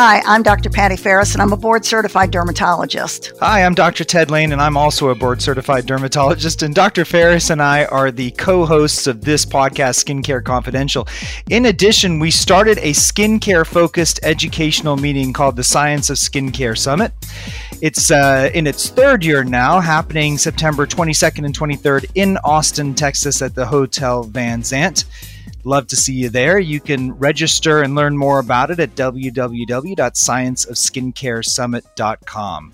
Hi, I'm Dr. Patti Farris, and I'm a board certified dermatologist. Hi, I'm Dr. Ted Lain, and I'm also a board certified dermatologist. And Dr. Farris and I are the co hosts of this podcast, Skincare Confidential. In addition, we started a skincare focused educational meeting called the Science of Skincare Summit. It's uh, in its third year now, happening September 22nd and 23rd in Austin, Texas at the Hotel Van Zandt. Love to see you there. You can register and learn more about it at www.scienceofskincaresummit.com.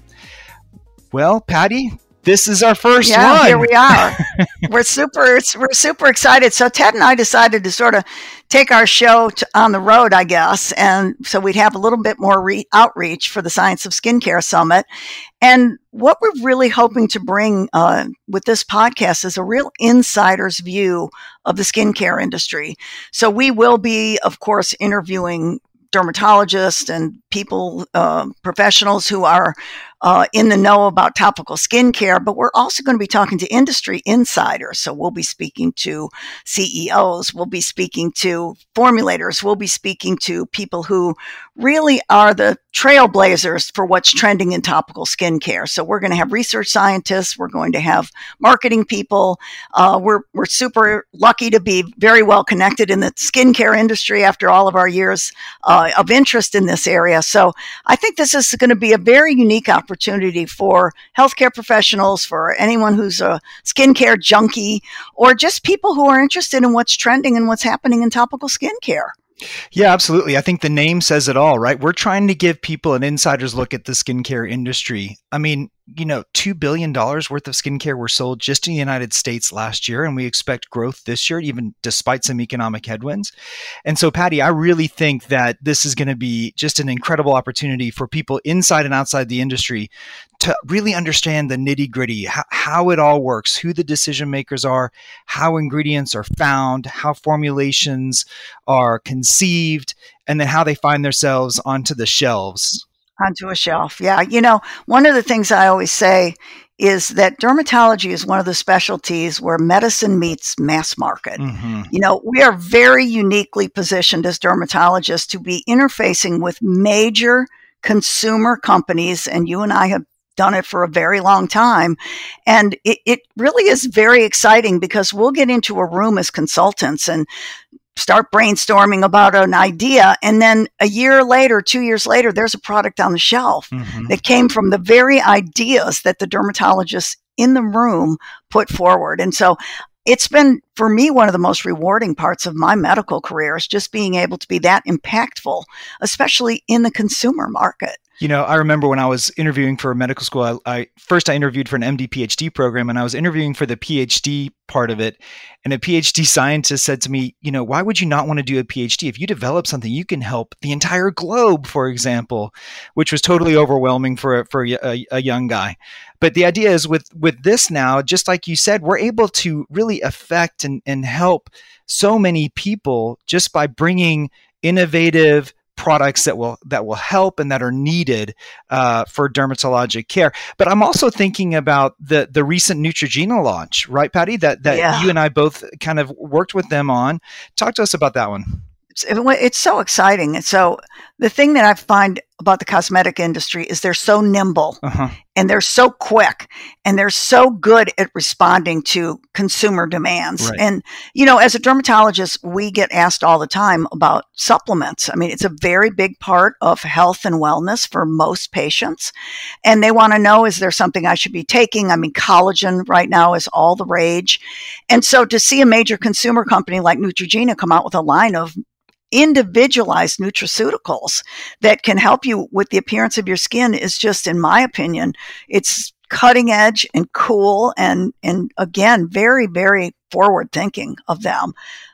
Well, Patti, this is our first yeah, one. here we are. we're super we're super excited. So Ted and I decided to sort of take our show to, on the road, I guess, and so we'd have a little bit more re- outreach for the Science of Skincare Summit. And what we're really hoping to bring uh, with this podcast is a real insider's view of the skincare industry. So we will be, of course, interviewing dermatologists and people, uh, professionals who are uh, in the know about topical skincare, but we're also going to be talking to industry insiders. So we'll be speaking to CEOs, we'll be speaking to formulators, we'll be speaking to people who really are the trailblazers for what's trending in topical skincare. So we're going to have research scientists, we're going to have marketing people. Uh, we're we're super lucky to be very well connected in the skincare industry after all of our years uh, of interest in this area. So I think this is going to be a very unique opportunity opportunity for healthcare professionals, for anyone who's a skincare junkie, or just people who are interested in what's trending and what's happening in topical skincare. Yeah, absolutely. I think the name says it all, right? We're trying to give people an insider's look at the skincare industry. I mean, you know, $2 billion worth of skincare were sold just in the United States last year, and we expect growth this year, even despite some economic headwinds. And so, Patti, I really think that this is going to be just an incredible opportunity for people inside and outside the industry to really understand the nitty gritty, how, how, it all works, who the decision makers are, how ingredients are found, how formulations are conceived, and then how they find themselves onto the shelves onto a shelf. Yeah. You know, one of the things I always say is that dermatology is one of the specialties where medicine meets mass market. Mm-hmm. You know, we are very uniquely positioned as dermatologists to be interfacing with major consumer companies, and you and I have done it for a very long time. And it, it really is very exciting because we'll get into a room as consultants and start brainstorming about an idea and then a year later two years later there's a product on the shelf mm-hmm. that came from the very ideas that the dermatologists in the room put forward and so it's been for me one of the most rewarding parts of my medical career is just being able to be that impactful especially in the consumer market you know, I remember when I was interviewing for a medical school, I, I, first I interviewed for an MD PhD program and I was interviewing for the PhD part of it. And a PhD scientist said to me, you know, why would you not want to do a PhD? If you develop something, you can help the entire globe, for example, which was totally overwhelming for a, for a, a young guy. But the idea is with with this now, just like you said, we're able to really affect and, and help so many people just by bringing innovative products that will that will help and that are needed uh, for dermatologic care. But I'm also thinking about the the recent Neutrogena launch, right, Patti? That that yeah. you and I both kind of worked with them on. Talk to us about that one it's so exciting. And so the thing that I find about the cosmetic industry is they're so nimble uh-huh. and they're so quick and they're so good at responding to consumer demands. Right. And, you know, as a dermatologist, we get asked all the time about supplements. I mean, it's a very big part of health and wellness for most patients. And they want to know, is there something I should be taking? I mean, collagen right now is all the rage. And so to see a major consumer company like Neutrogena come out with a line of individualized nutraceuticals that can help you with the appearance of your skin is just, in my opinion, it's cutting edge and cool and and again very very forward thinking of them.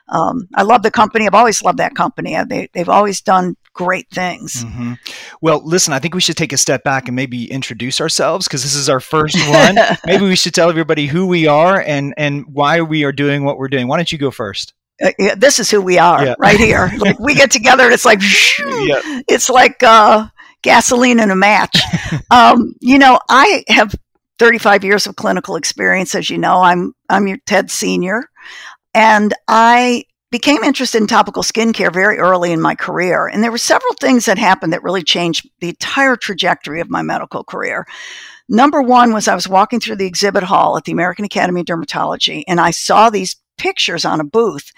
Um, i love the company. I've always loved that company. They, they've always done great things. Mm-hmm. well listen i think we should take a step back and maybe introduce ourselves because this is our first one. Maybe we should tell everybody who we are and and why we are doing what we're doing. Why don't you go first uh, this is who we are yeah. right here. Like we get together and it's like, yeah. it's like uh, gasoline in a match. um, you know, I have 35 years of clinical experience. As you know, I'm, I'm your TED senior and I became interested in topical skincare very early in my career. And there were several things that happened that really changed the entire trajectory of my medical career. Number one was I was walking through the exhibit hall at the American Academy of Dermatology and I saw these pictures on a booth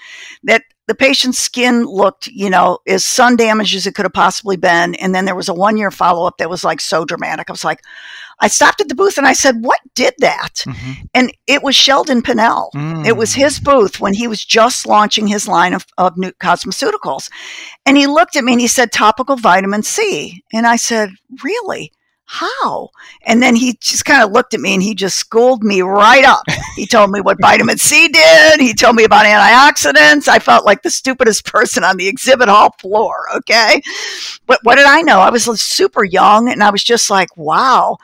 that the patient's skin looked, you know, as sun damaged as it could have possibly been. And then there was a one year follow up that was like so dramatic. I was like, I stopped at the booth and I said, What did that? Mm-hmm. And it was Sheldon Pinnell. Mm. It was his booth when he was just launching his line of, of new cosmeceuticals. And he looked at me and he said, Topical vitamin C. And I said, Really? How? And then he just kind of looked at me and he just schooled me right up. He told me what vitamin C did. He told me about antioxidants. I felt like the stupidest person on the exhibit hall floor. Okay. But what did I know? I was super young and I was just like, wow.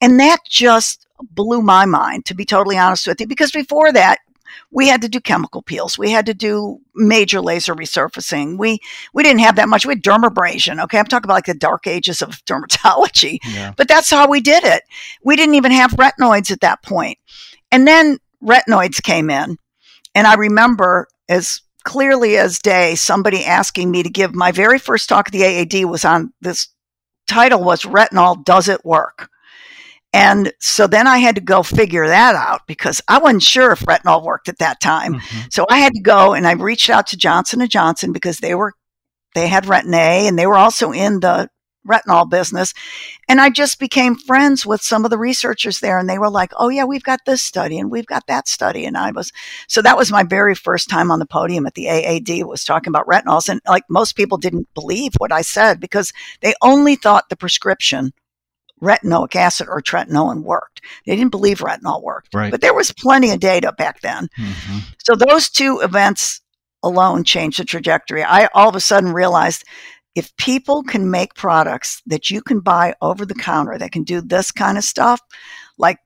And that just blew my mind, to be totally honest with you, because before that, we had to do chemical peels. We had to do major laser resurfacing. We we didn't have that much. We had dermabrasion. Okay, I'm talking about like the dark ages of dermatology. Yeah. But that's how we did it. We didn't even have retinoids at that point. And then retinoids came in, and I remember as clearly as day somebody asking me to give my very first talk at the AAD was on this title was retinol does it work and so then I had to go figure that out because I wasn't sure if retinol worked at that time. Mm-hmm. So I had to go and I reached out to Johnson and Johnson because they were they had Retin A and they were also in the retinol business. And I just became friends with some of the researchers there and they were like, "Oh yeah, we've got this study and we've got that study." And I was so that was my very first time on the podium at the AAD was talking about retinols and like most people didn't believe what I said because they only thought the prescription retinoic acid or tretinoin worked. They didn't believe retinol worked. Right. But there was plenty of data back then. Mm-hmm. So those two events alone changed the trajectory. I all of a sudden realized if people can make products that you can buy over the counter that can do this kind of stuff, like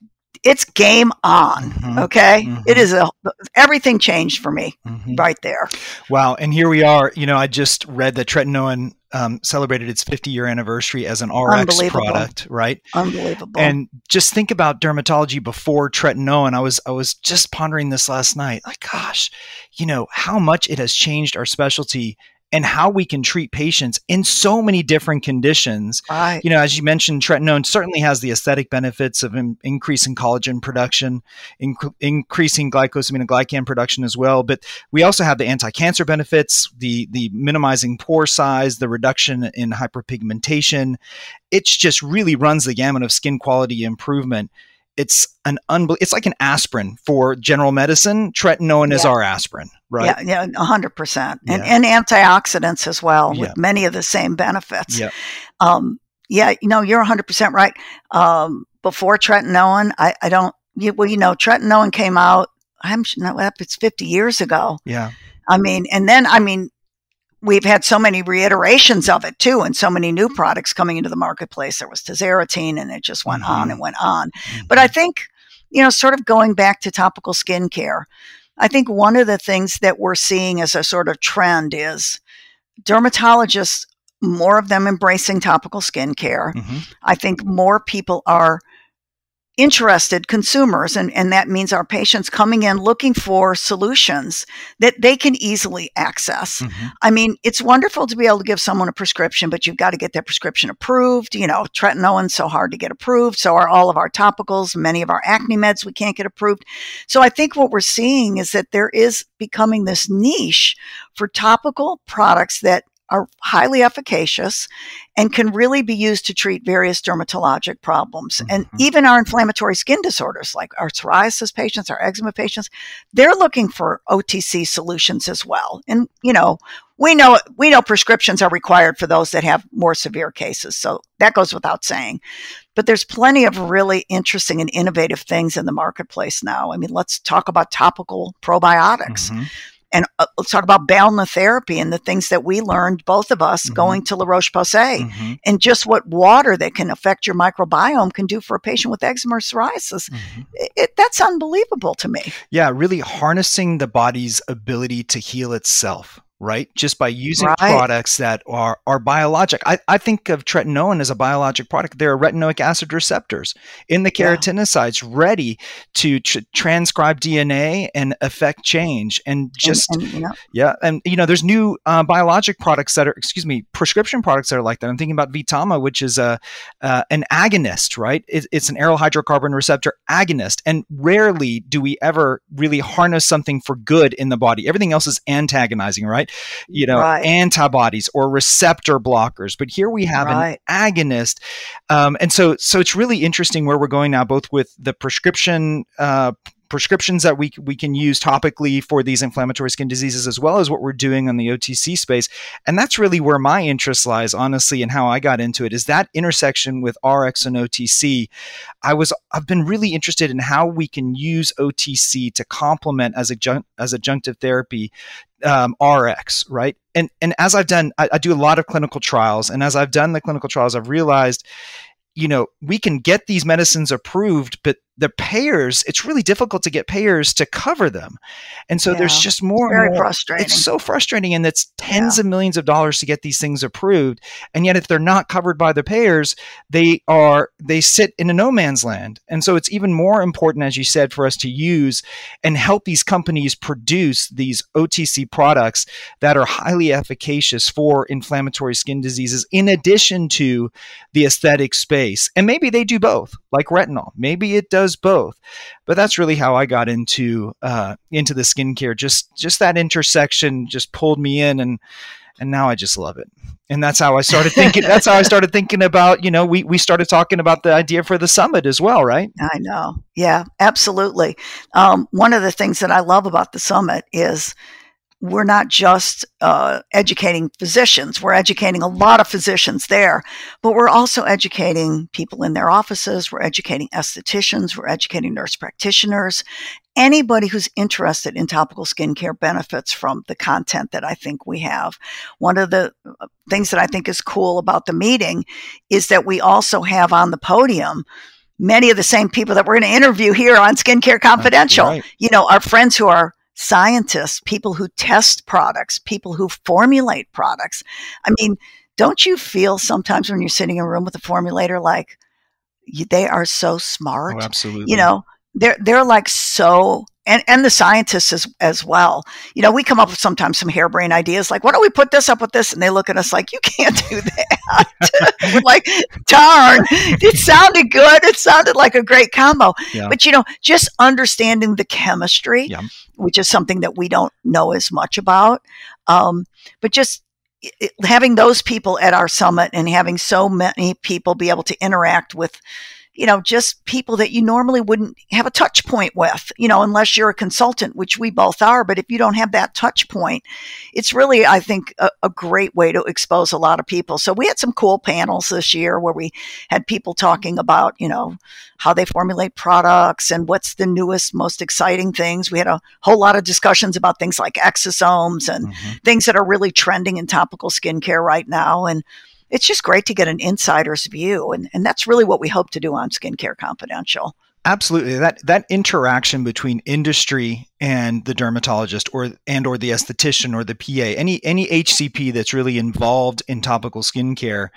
it's game on. Mm-hmm. Okay. Mm-hmm. It is a, everything changed for me mm-hmm. right there. Wow. And here we are. You know, I just read that tretinoin um, celebrated its 50 year anniversary as an RX product, right? Unbelievable. And just think about dermatology before tretinoin. I was, I was just pondering this last night. Like, gosh, you know, how much it has changed our specialty and how we can treat patients in so many different conditions. Right. You know, as you mentioned, tretinoin certainly has the aesthetic benefits of in, increasing collagen production, inc- increasing glycosaminoglycan production as well. But we also have the anti-cancer benefits, the the minimizing pore size, the reduction in hyperpigmentation. It just really runs the gamut of skin quality improvement it's an unbel- it's like an aspirin for general medicine. Tretinoin yeah. is our aspirin, right? Yeah, yeah, hundred percent, and and antioxidants as well, with many of the same benefits. Yeah, um, yeah, you know, you're hundred percent right. Um, before tretinoin, I, I don't. You, well, you know, tretinoin came out. I'm not. It's 50 years ago. Yeah. I mean, and then I mean, we've had so many reiterations of it too, and so many new products coming into the marketplace. There was tazarotene, and it just went mm-hmm. on and went on. Mm-hmm. But I think, you know, sort of going back to topical skincare, I think one of the things that we're seeing as a sort of trend is dermatologists, more of them embracing topical skincare. Mm-hmm. I think more people are interested consumers and, and that means our patients coming in looking for solutions that they can easily access. Mm-hmm. i mean it's wonderful to be able to give someone a prescription but you've got to get that prescription approved. You know tretinoin's so hard to get approved. So are all of our topicals many of our acne meds we can't get approved. So i think what we're seeing is that there is becoming this niche for topical products that are highly efficacious and can really be used to treat various dermatologic problems. Mm-hmm. And even our inflammatory skin disorders, like our psoriasis patients, our eczema patients, they're looking for OTC solutions as well. And, you know, we know we know prescriptions are required for those that have more severe cases. So that goes without saying. But there's plenty of really interesting and innovative things in the marketplace now. I mean, let's talk about topical probiotics. Mm-hmm and uh, let's talk about balneotherapy and the things that we learned, both of us, mm-hmm. going to La Roche Posay, mm-hmm. and just what water that can affect your microbiome can do for a patient with eczema or psoriasis. Mm-hmm. It, that's unbelievable to me. Yeah, really harnessing the body's ability to heal itself right? Just by using right. products that are, are biologic. I, I think of tretinoin as a biologic product. There are retinoic acid receptors in the keratinocytes yeah. ready to tr- transcribe DNA and affect change. And just, and, and, yeah. yeah. And, you know, there's new uh, biologic products that are, excuse me, prescription products that are like that. I'm thinking about Vtama, which is a, uh, an agonist, right? It, it's an aryl hydrocarbon receptor agonist. And rarely do we ever really harness something for good in the body. Everything else is antagonizing, right? You know, right. antibodies or receptor blockers. But here we have right. an agonist, um, and so so it's really interesting where we're going now, both with the prescription uh, prescriptions that we we can use topically for these inflammatory skin diseases as well as what we're doing on the OTC space and that's really where my interest lies honestly and how I got into it is that intersection with RX and OTC I was I've been really interested in how we can use OTC to complement as a as adjunctive therapy um, RX, right? And and as I've done, I, I, do a lot of clinical trials, and as I've done the clinical trials, I've realized, you know, we can get these medicines approved, but the payers, it's really difficult to get payers to cover them. And so yeah. there's just more it's very more, frustrating. It's so frustrating. And it's tens yeah. of millions of dollars to get these things approved. And yet if they're not covered by the payers, they are they sit in a no man's land. And so it's even more important, as you said, for us to use and help these companies produce these OTC products that are highly efficacious for inflammatory skin diseases, in addition to the aesthetic space. And maybe they do both, like retinol. Maybe it does both. But that's really how I got into uh, into the skincare. Just just that intersection just pulled me in, and and now I just love it. And that's how I started thinking. that's how I started thinking about. You know, we we started talking about the idea for the summit as well, right? I know. Yeah, absolutely. Um, one of the things that I love about the summit is we're not just uh, educating physicians, we're educating a lot of physicians there, but we're also educating people in their offices, we're educating estheticians, we're educating nurse practitioners, anybody who's interested in topical skincare benefits from the content that I think we have. One of the uh, things that I think is cool about the meeting is that we also have on the podium many of the same people that we're going to interview here on Skincare Confidential. Right. You know, our friends who are scientists, people who test products, people who formulate products. I mean, don't you feel sometimes when you're sitting in a room with a formulator like they are so oh, smart? Oh, absolutely. You know, they're they're like so and, and the scientists as, as well. You know, we come up with sometimes some harebrained ideas like, why don't we put this up with this? And they look at us like, you can't do that. Like, darn, it sounded good. It sounded like a great combo. Yeah. But, you know, just understanding the chemistry, yeah. which is something that we don't know as much about. Um, but just having those people at our summit and having so many people be able to interact with you know, just people that you normally wouldn't have a touch point with, you know, unless you're a consultant, which we both are. But if you don't have that touch point, it's really, I think, a, a, great way to expose a lot of people. So we had some cool panels this year where we had people talking about, you know, how they formulate products and what's the newest, most exciting things. We had a whole lot of discussions about things like exosomes and mm-hmm. things that are really trending in topical skincare right now. And it's just great to get an insider's view. And, and that's really what we hope to do on Skincare Confidential. Absolutely. That that interaction between industry and the dermatologist or and or the esthetician or the PA, any any HCP that's really involved in topical skincare,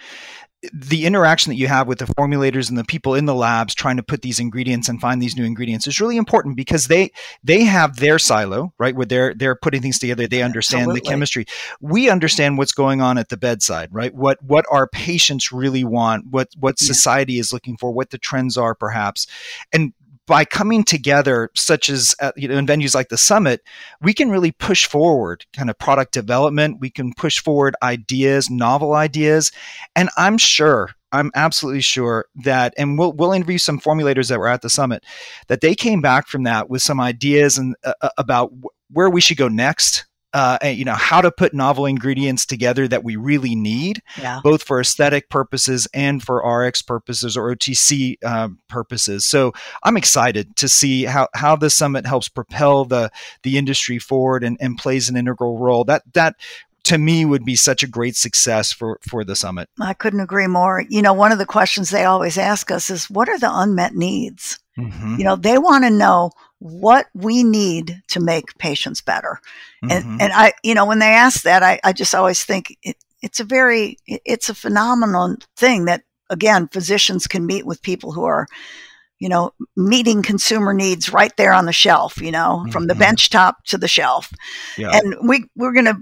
the interaction that you have with the formulators and the people in the labs trying to put these ingredients and find these new ingredients is really important because they they have their silo right where they're they're putting things together they understand Absolutely. the chemistry we understand what's going on at the bedside right what what our patients really want what what yeah. society is looking for what the trends are perhaps and by coming together, such as at, you know in venues like the summit, we can really push forward kind of product development. We can push forward ideas, novel ideas, and I'm sure I'm absolutely sure that, and we'll we'll interview some formulators that were at the summit, that they came back from that with some ideas and uh, uh about where we should go next uh, you know how to put novel ingredients together that we really need, yeah. both for aesthetic purposes and for RX purposes or OTC uh, purposes. So I'm excited to see how how the summit helps propel the the industry forward and, and plays an integral role. That that to me would be such a great success for for the summit. I couldn't agree more. You know, one of the questions they always ask us is what are the unmet needs? Mm-hmm. You know, they want to know what we need to make patients better. Mhm. And, and I, you know, when they ask that, I, I just always think it, it's a very, it- it's a phenomenal thing that, again, physicians can meet with people who are, you know, meeting consumer needs right there on the shelf, you know, from the Mhm. bench top to the shelf. yeah. And we, we're going to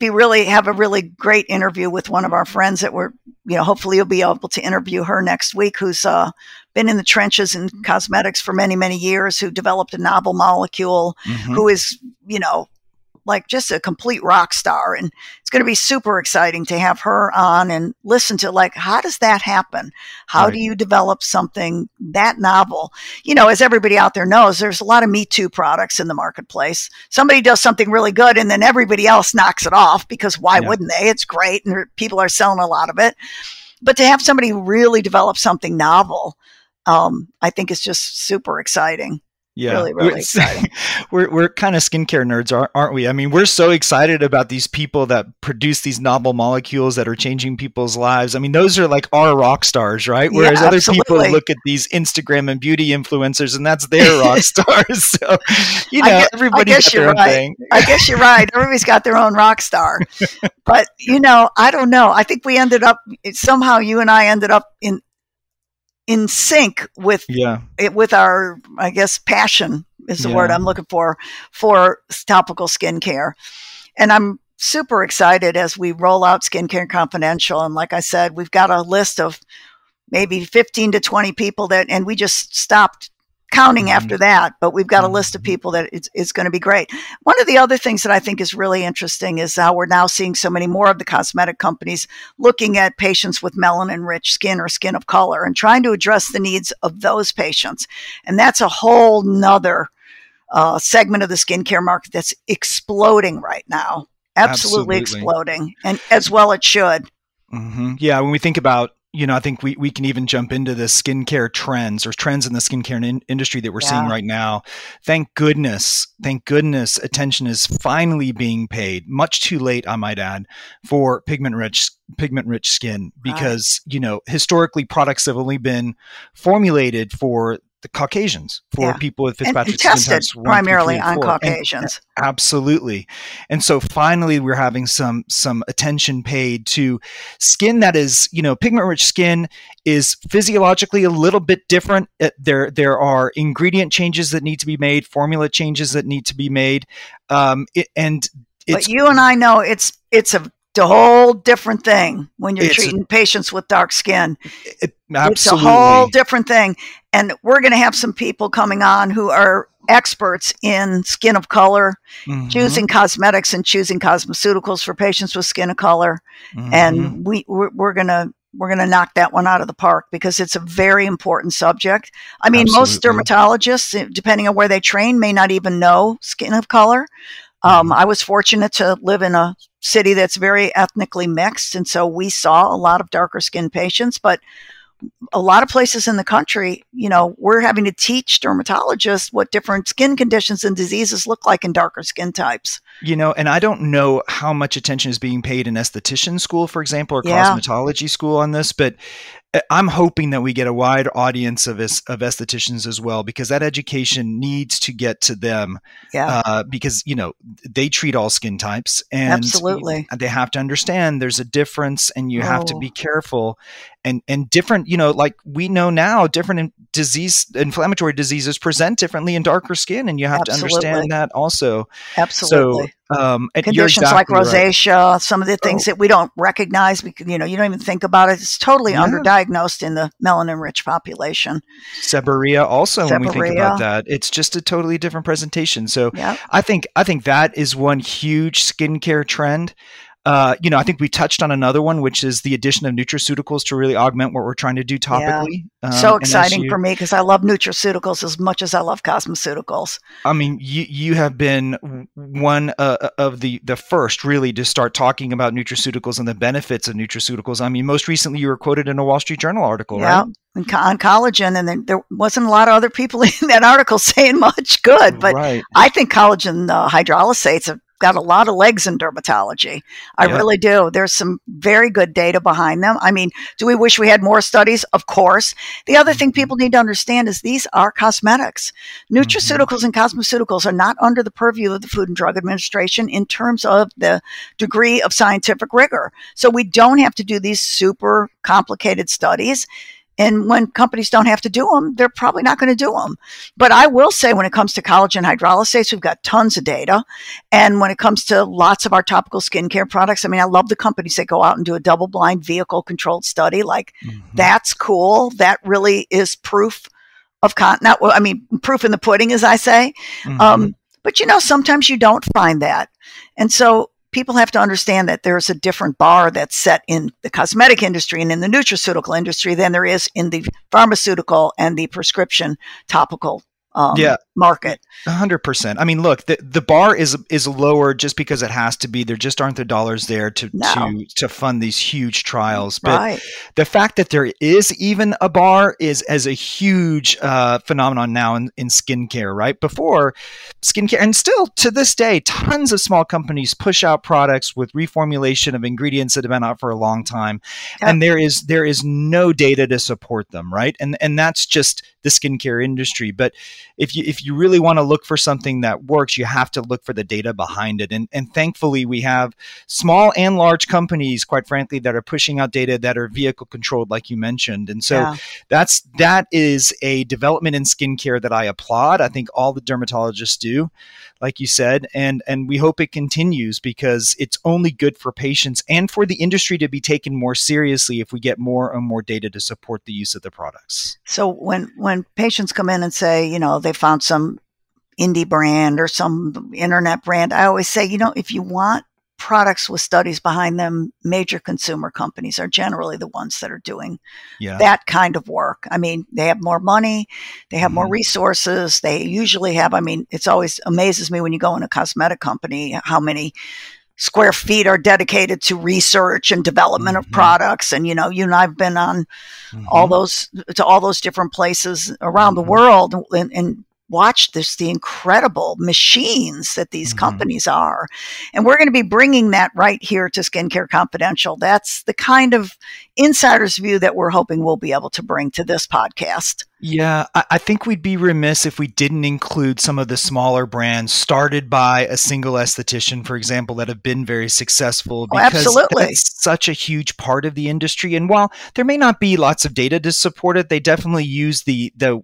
be really, have a really great interview with one of our friends that we're, you know, hopefully you'll be able to interview her next week, who's, uh, been in the trenches in cosmetics for many, many years, who developed a novel molecule Mhm. who is, you know, like just a complete rock star. And it's going to be super exciting to have her on and listen to like, how does that happen? How Right. do you develop something that novel? You know, as everybody out there knows, there's a lot of Me Too products in the marketplace. Somebody does something really good and then everybody else knocks it off because why Yeah. wouldn't they? It's great and people are selling a lot of it. But to have somebody who really develop something novel, um, I think is just super exciting. Yeah, Really, really We're- exciting. We're we're kind of skincare nerds, aren't aren't we? I mean, we're so excited about these people that produce these novel molecules that are changing people's lives. I mean, those are like our rock stars, right? Yeah, Whereas other people look at these Instagram and beauty influencers, and that's their rock stars. So, you know, guess- everybody's got their own right. thing. I guess you're right. Everybody's got their own rock star. but, you know, I don't know. I think we ended up somehow you and I ended up in in sync with Yeah, it with our I guess passion is the word I'm looking for for topical skincare. And I'm super excited as we roll out Skincare Confidential. And like I said, we've got a list of maybe 15 to 20 people that and we just stopped counting Mhm. after that, but we've got a list of people that it's, it's going to be great. One of the other things that I think is really interesting is how we're now seeing so many more of the cosmetic companies looking at patients with melanin rich skin or skin of color and trying to address the needs of those patients. And that's a whole nother uh, segment of the skincare market that's exploding right now. Absolutely, Absolutely. exploding, and as well it should. hmm Yeah, when we think about, you know, I think we, we can even jump into the skincare trends or trends in the skincare in- industry that we're seeing right now. Thank goodness, thank goodness, attention is finally being paid. Much too late, I might add, for pigment rich pigment rich skin Right. because you know historically products have only been formulated for the Caucasians for Yeah. people with And, and Fitzpatrick skin tested types one, two, primarily three, and on four. And- Caucasians. Absolutely. And so finally we're having some some attention paid to skin that is, you know, pigment rich skin is physiologically a little bit different. Uh, There there are ingredient changes that need to be made, formula changes that need to be made. Um it, and it's but you and I know it's it's a the whole different thing when you're It's a- treating patients with dark skin. it, It's a whole different thing. And we're going to have some people coming on who are experts in skin of color, Mhm, choosing cosmetics and choosing cosmeceuticals for patients with skin of color. mhm. And we we're, we're going to we're going to knock that one out of the park because it's a very important subject. I mean, most dermatologists, eh, depending on where they train, may not even know skin of color. Um, Mhm. I was fortunate to live in a city that's very ethnically mixed, and so we saw a lot of darker skinned patients. But a lot of places in the country, you know, we're having to teach dermatologists what different skin conditions and diseases look like in darker skin types. You know, and I don't know how much attention is being paid in esthetician school, for example, or Yeah. cosmetology school on this, but uh, I'm hoping that we get a wide audience of es- of estheticians as well, because that education needs to get to them. Yeah, Uh, because you know they treat all skin types, and Absolutely. they have to understand there's a difference, and you have to Oh. be careful. And and different, you know, like we know now, different disease, inflammatory diseases present differently in darker skin, and you have to understand that also. absolutely. Um, and you're conditions like exactly right. rosacea, some of the things Oh. that we don't recognize, because you know, you don't even think about it. It's totally Yeah. underdiagnosed in the melanin-rich population. Seborrhea also when we think about that it's just a totally different presentation so Yeah, i think i think that is one huge skincare trend uh, you know, I think we touched on another one, which is the addition of nutraceuticals to really augment what we're trying to do topically. Um, so exciting you- for me because I love nutraceuticals as much as I love cosmeceuticals. I mean, you you have been one uh, of the the first really to start talking about nutraceuticals and the benefits of nutraceuticals. I mean, most recently you were quoted in a Wall Street Journal article, yeah, right? and co- on collagen, and then there wasn't a lot of other people in that article saying much good, but right. I think collagen uh, hydrolysate's a got a lot of legs in dermatology. I Yeah. really do. There's some very good data behind them. I mean, do we wish we had more studies? Of course. The other thing Mhm. people need to understand is these are cosmetics. Nutraceuticals and cosmeceuticals are not under the purview of the Food and Drug Administration in terms of the degree of scientific rigor. So we don't have to do these super complicated studies. And when companies don't have to do them, they're probably not going to do them. But I will say, when it comes to collagen hydrolysate, we've got tons of data. And when it comes to lots of our topical skincare products, I mean, I love the companies that go out and do a double blind vehicle controlled study. Like, Mhm. that's cool. That really is proof of con. Not, well, I mean, proof in the pudding, as I say. Mhm. Um, but you know, sometimes you don't find that. And so people have to understand that there's a different bar that's set in the cosmetic industry and in the nutraceutical industry than there is in the pharmaceutical and the prescription topical um, Yeah. market. A hundred percent. I mean, look, the, the bar is is lower just because it has to be. There just aren't the dollars there to No. to to fund these huge trials. But Right. the fact that there is even a bar is as a huge uh, phenomenon now in, in skincare. Right before skincare, and still to this day, tons of small companies push out products with reformulation of ingredients that have been out for a long time, Yeah. and there is there is no data to support them. Right, and and that's just the skincare industry. But if you if you really want to look for something that works, you have to look for the data behind it. And and thankfully, we have small and large companies, quite frankly, that are pushing out data that are vehicle controlled, like you mentioned. And so yeah. that's that is a development in skincare that I applaud. I think all the dermatologists do, like you said, and and we hope it continues because it's only good for patients and for the industry to be taken more seriously if we get more and more data to support the use of the products. So when when patients come in and say, you know, they found some indie brand or some internet brand, I always say, you know, if you want products with studies behind them, major consumer companies are generally the ones that are doing Yeah. that kind of work. I mean, they have more money, they have more Mhm. resources. They usually have, I mean, it's always amazes me when you go in a cosmetic company how many square feet are dedicated to research and development Mhm. of products. And, you know, you and I've been on Mhm. all those to all those different places around the Mhm. world and, and watch this the incredible machines that these Mhm. companies are and we're going to be bringing that right here to skincare confidential that's the kind of insider's view that we're hoping we'll be able to bring to this podcast Yeah, I, I think we'd be remiss if we didn't include some of the smaller brands started by a single esthetician, for example, that have been very successful. Oh, absolutely. that's such a huge part of the industry. And while there may not be lots of data to support it, they definitely use the the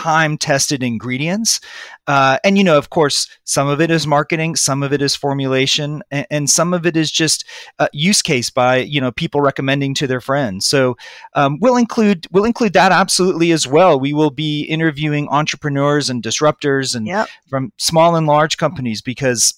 time tested ingredients. Uh, and you know of course some of it is marketing some of it is formulation and, and some of it is just uh, use case by you know people recommending to their friends. So um, we'll include we'll include that absolutely as well. We will be interviewing entrepreneurs and disruptors and yep. from small and large companies because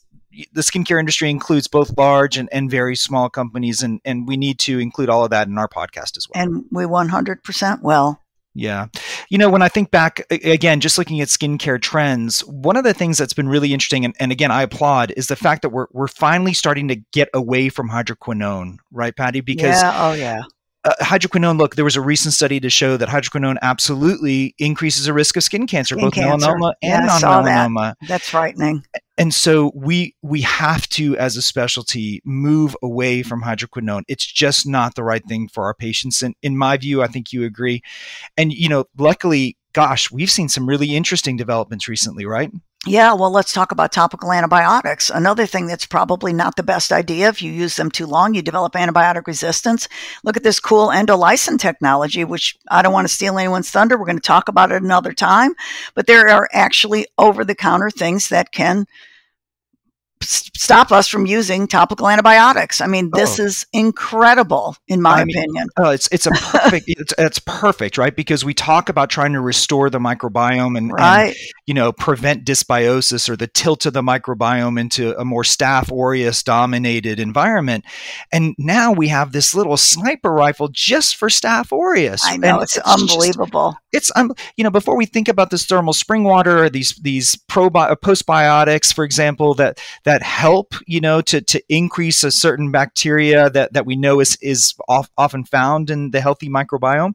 the skincare industry includes both large and, and very small companies and, and we need to include all of that in our podcast as well. And we 100% will yeah. You know, when I think back again, just looking at skincare trends, one of the things that's been really interesting, and, and again, I applaud, is the fact that we're, we're finally starting to get away from hydroquinone, right, Patti? Because yeah oh yeah uh, hydroquinone, look, there was a recent study to show that hydroquinone absolutely increases the risk of skin cancer, Skin both cancer. melanoma and I saw that. non-melanoma. that's frightening And so we we have to, as a specialty, move away from hydroquinone. It's just not the right thing for our patients. And in my view, I think you agree. And you know, luckily, gosh, we've seen some really interesting developments recently, right? Yeah, well, let's talk about topical antibiotics. Another thing that's probably not the best idea if you use them too long, you develop antibiotic resistance. Look at this cool endolysin technology, which I don't want to steal anyone's thunder. We're going to talk about it another time. But there are actually over the counter things that can stop us from using topical antibiotics. I mean, this Oh. is incredible, in my I mean, opinion. Oh, it's it's a perfect it's, it's perfect, right? Because we talk about trying to restore the microbiome and, and you know prevent dysbiosis or the tilt of the microbiome into a more staph aureus dominated environment and now we have this little sniper rifle just for staph aureus I know it's, just- unbelievable. it's um, you know before we think about this thermal spring water or these these probi- uh, postbiotics for example that that help you know to to increase a certain bacteria that that we know is is of, often found in the healthy microbiome.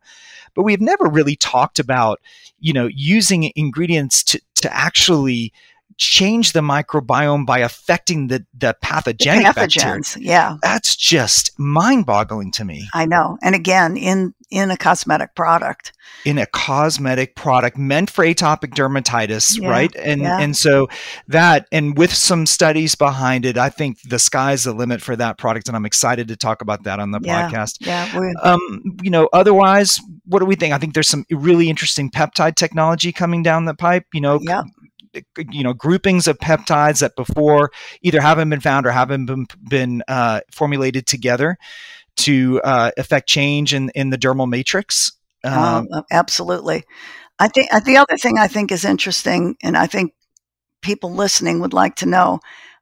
But we've never really talked about you know using ingredients to to actually change the microbiome by affecting the the pathogenic the bacteria. Yeah, That's just mind-boggling to me. I know. And again, in in a cosmetic product. in a cosmetic product meant for atopic dermatitis, Yeah, right? And yeah. and so that and with some studies behind it, I think the sky's the limit for that product, and I'm excited to talk about that on the Yeah. podcast. Yeah, Um, you know, otherwise, what do we think? I think there's some really interesting peptide technology coming down the pipe. You know, yeah, you know groupings of peptides that before either haven't been found or haven't been, been uh, formulated together to uh, affect change in, in the dermal matrix. Um, Oh, absolutely. I think uh, the other thing I think is interesting, and I think people listening would like to know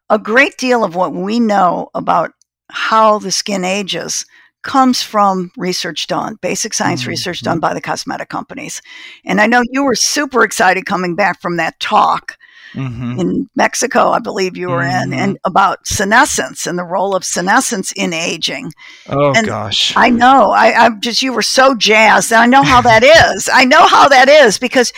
a great deal of what we know about how the skin ages comes from research done, basic science Mhm, research done by the cosmetic companies. And I know you were super excited coming back from that talk mhm. in Mexico, I believe you were in, Mhm. and about senescence and the role of senescence in aging. Oh and gosh. I know. I, I'm just you were so jazzed. and I know how that is. I know how that is because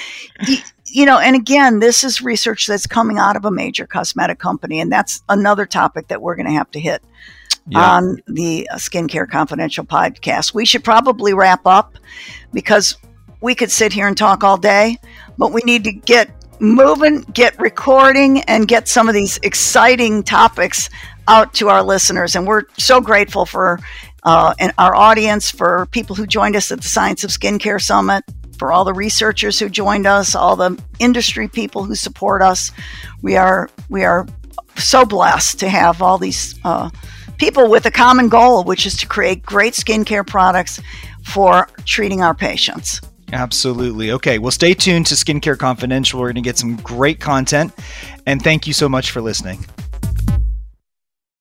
y- you know, and again, this is research that's coming out of a major cosmetic company, and that's another topic that we're going to have to hit yeah. on the Skincare Confidential podcast. We should probably wrap up because we could sit here and talk all day, but we need to get moving, get recording, and get some of these exciting topics out to our listeners. And we're so grateful for uh, and our audience, for people who joined us at the Science of Skincare Summit, for all the researchers who joined us, all the industry people who support us. We are we are so blessed to have all these uh, people with a common goal, which is to create great skincare products for treating our patients. Absolutely. Okay. Well, stay tuned to Skincare Confidential. We're going to get some great content. And thank you so much for listening.